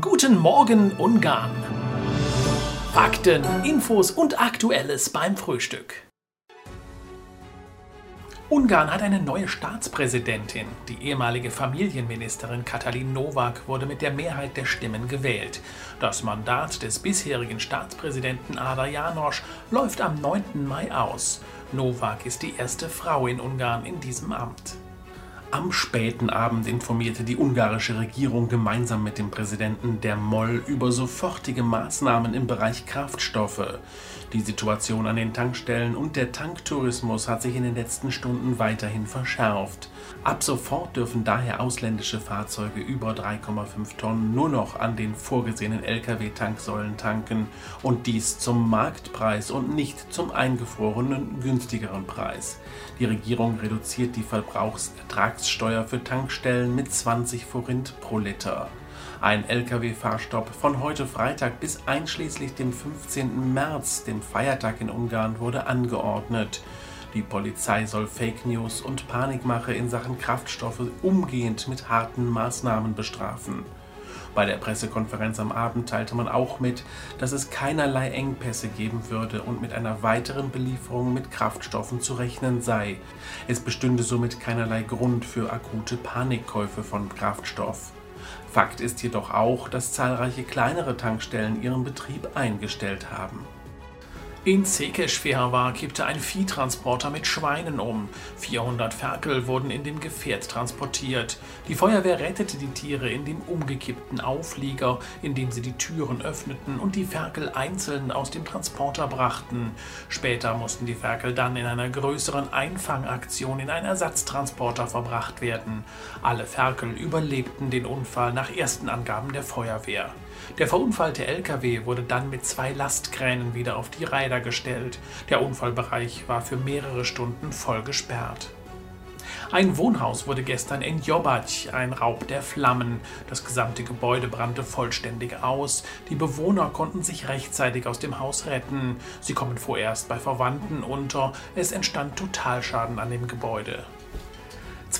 Guten Morgen Ungarn. Fakten, Infos und Aktuelles beim Frühstück. Ungarn hat eine neue Staatspräsidentin. Die ehemalige Familienministerin Katalin Nowak wurde mit der Mehrheit der Stimmen gewählt. Das Mandat des bisherigen Staatspräsidenten Ada Janosch läuft am 9. Mai aus. Nowak ist die erste Frau in Ungarn in diesem Amt. Am späten Abend informierte die ungarische Regierung gemeinsam mit dem Präsidenten der Moll über sofortige Maßnahmen im Bereich Kraftstoffe. Die Situation an den Tankstellen und der Tanktourismus hat sich in den letzten Stunden weiterhin verschärft. Ab sofort dürfen daher ausländische Fahrzeuge über 3,5 Tonnen nur noch an den vorgesehenen Lkw-Tanksäulen tanken und dies zum Marktpreis und nicht zum eingefrorenen günstigeren Preis. Die Regierung reduziert die Verbrauchsertragssteuer für Tankstellen mit 20 Forint pro Liter. Ein Lkw-Fahrstopp von heute Freitag bis einschließlich dem 15. März, dem Feiertag in Ungarn, wurde angeordnet. Die Polizei soll Fake News und Panikmache in Sachen Kraftstoffe umgehend mit harten Maßnahmen bestrafen. Bei der Pressekonferenz am Abend teilte man auch mit, dass es keinerlei Engpässe geben würde und mit einer weiteren Belieferung mit Kraftstoffen zu rechnen sei. Es bestünde somit keinerlei Grund für akute Panikkäufe von Kraftstoff. Fakt ist jedoch auch, dass zahlreiche kleinere Tankstellen ihren Betrieb eingestellt haben. In Székesfehérvár kippte ein Viehtransporter mit Schweinen um. 400 Ferkel wurden in dem Gefährt transportiert. Die Feuerwehr rettete die Tiere in dem umgekippten Auflieger, indem sie die Türen öffneten und die Ferkel einzeln aus dem Transporter brachten. Später mussten die Ferkel dann in einer größeren Einfangaktion in einen Ersatztransporter verbracht werden. Alle Ferkel überlebten den Unfall nach ersten Angaben der Feuerwehr. Der verunfallte LKW wurde dann mit zwei Lastkränen wieder auf die Räder gestellt. Der Unfallbereich war für mehrere Stunden voll gesperrt. Ein Wohnhaus wurde gestern in Jobac ein Raub der Flammen. Das gesamte Gebäude brannte vollständig aus. Die Bewohner konnten sich rechtzeitig aus dem Haus retten. Sie kommen vorerst bei Verwandten unter. Es entstand Totalschaden an dem Gebäude.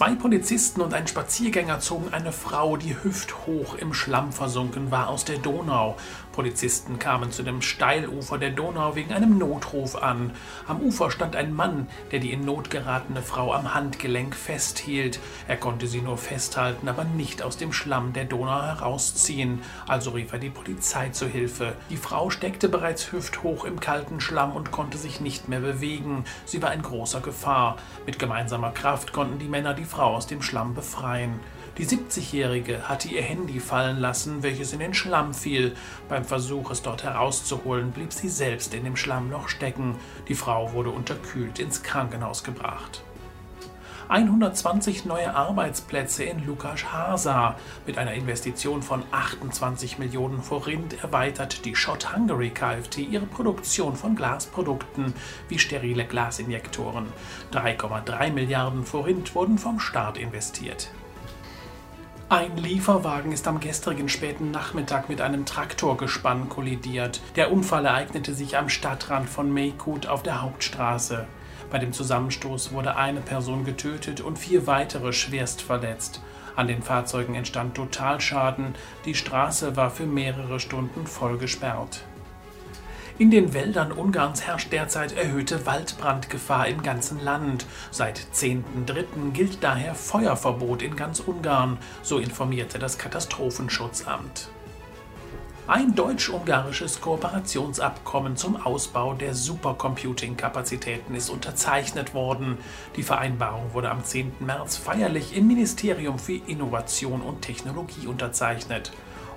Zwei Polizisten und ein Spaziergänger zogen eine Frau, die hüfthoch im Schlamm versunken war, aus der Donau. Polizisten kamen zu dem Steilufer der Donau wegen einem Notruf an. Am Ufer stand ein Mann, der die in Not geratene Frau am Handgelenk festhielt. Er konnte sie nur festhalten, aber nicht aus dem Schlamm der Donau herausziehen. Also rief er die Polizei zu Hilfe. Die Frau steckte bereits hüfthoch im kalten Schlamm und konnte sich nicht mehr bewegen. Sie war in großer Gefahr. Mit gemeinsamer Kraft konnten die Männer die Frau aus dem Schlamm befreien. Die 70-Jährige hatte ihr Handy fallen lassen, welches in den Schlamm fiel. Beim Versuch, es dort herauszuholen, blieb sie selbst in dem Schlammloch stecken. Die Frau wurde unterkühlt ins Krankenhaus gebracht. 120 neue Arbeitsplätze in Lukas Hasa. Mit einer Investition von 28 Millionen Forint erweitert die Shot Hungary Kft. ihre Produktion von Glasprodukten wie sterile Glasinjektoren. 3,3 Milliarden Forint wurden vom Staat investiert. Ein Lieferwagen ist am gestrigen späten Nachmittag mit einem Traktorgespann kollidiert. Der Unfall ereignete sich am Stadtrand von Meykut auf der Hauptstraße. Bei dem Zusammenstoß wurde eine Person getötet und vier weitere schwerst verletzt. An den Fahrzeugen entstand Totalschaden, die Straße war für mehrere Stunden voll gesperrt. In den Wäldern Ungarns herrscht derzeit erhöhte Waldbrandgefahr im ganzen Land. Seit 10.3. gilt daher Feuerverbot in ganz Ungarn, so informierte das Katastrophenschutzamt. Ein deutsch-ungarisches Kooperationsabkommen zum Ausbau der Supercomputing-Kapazitäten ist unterzeichnet worden. Die Vereinbarung wurde am 10. März feierlich im Ministerium für Innovation und Technologie unterzeichnet.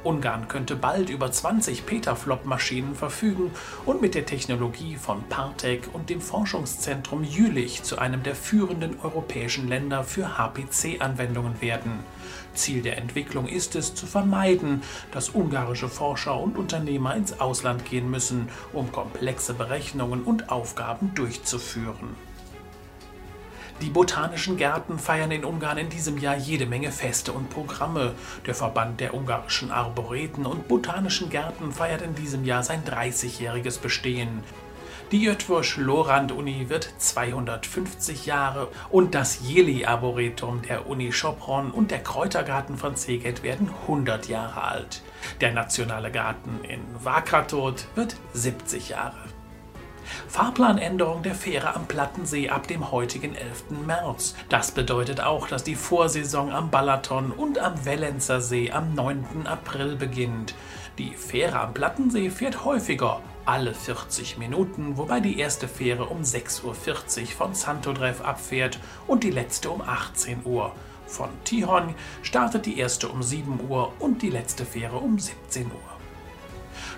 Ungarn könnte bald über 20 Petaflop-Maschinen verfügen und mit der Technologie von Partec und dem Forschungszentrum Jülich zu einem der führenden europäischen Länder für HPC-Anwendungen werden. Ziel der Entwicklung ist es, zu vermeiden, dass ungarische Forscher und Unternehmer ins Ausland gehen müssen, um komplexe Berechnungen und Aufgaben durchzuführen. Die botanischen Gärten feiern in Ungarn in diesem Jahr jede Menge Feste und Programme. Der Verband der ungarischen Arboreten und botanischen Gärten feiert in diesem Jahr sein 30-jähriges Bestehen. Die Jötwursch-Lorand-Uni wird 250 Jahre und das Jeli-Arboretum der Uni Schopron und der Kräutergarten von Szeged werden 100 Jahre alt. Der Nationale Garten in Wakratot wird 70 Jahre. Fahrplanänderung der Fähre am Plattensee ab dem heutigen 11. März. Das bedeutet auch, dass die Vorsaison am Balaton und am Wellenzer See am 9. April beginnt. Die Fähre am Plattensee fährt häufiger, alle 40 Minuten, wobei die erste Fähre um 6.40 Uhr von Santodrev abfährt und die letzte um 18 Uhr. Von Tihon startet die erste um 7 Uhr und die letzte Fähre um 17 Uhr.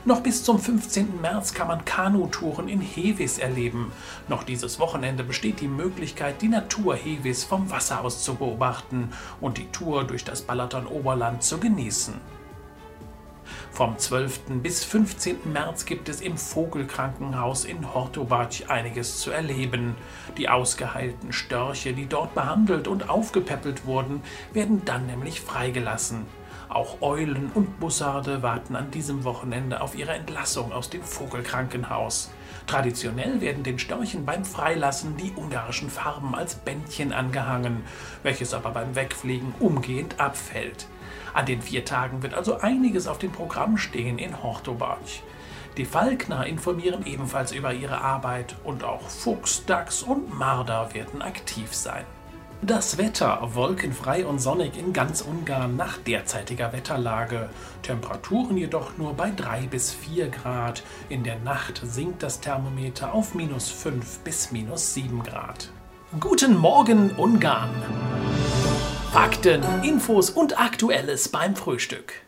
Noch bis zum 15. März kann man Kanutouren in Hevis erleben. Noch dieses Wochenende besteht die Möglichkeit, die Natur Hevis vom Wasser aus zu beobachten und die Tour durch das Balaton-Oberland zu genießen. Vom 12. bis 15. März gibt es im Vogelkrankenhaus in Hortobac einiges zu erleben. Die ausgeheilten Störche, die dort behandelt und aufgepäppelt wurden, werden dann nämlich freigelassen. Auch Eulen und Bussarde warten an diesem Wochenende auf ihre Entlassung aus dem Vogelkrankenhaus. Traditionell werden den Störchen beim Freilassen die ungarischen Farben als Bändchen angehangen, welches aber beim Wegfliegen umgehend abfällt. An den vier Tagen wird also einiges auf dem Programm stehen in Hortobac. Die Falkner informieren ebenfalls über ihre Arbeit und auch Fuchs, Dachs und Marder werden aktiv sein. Das Wetter wolkenfrei und sonnig in ganz Ungarn nach derzeitiger Wetterlage. Temperaturen jedoch nur bei 3 bis 4 Grad. In der Nacht sinkt das Thermometer auf minus 5 bis minus 7 Grad. Guten Morgen Ungarn! Fakten, Infos und Aktuelles beim Frühstück.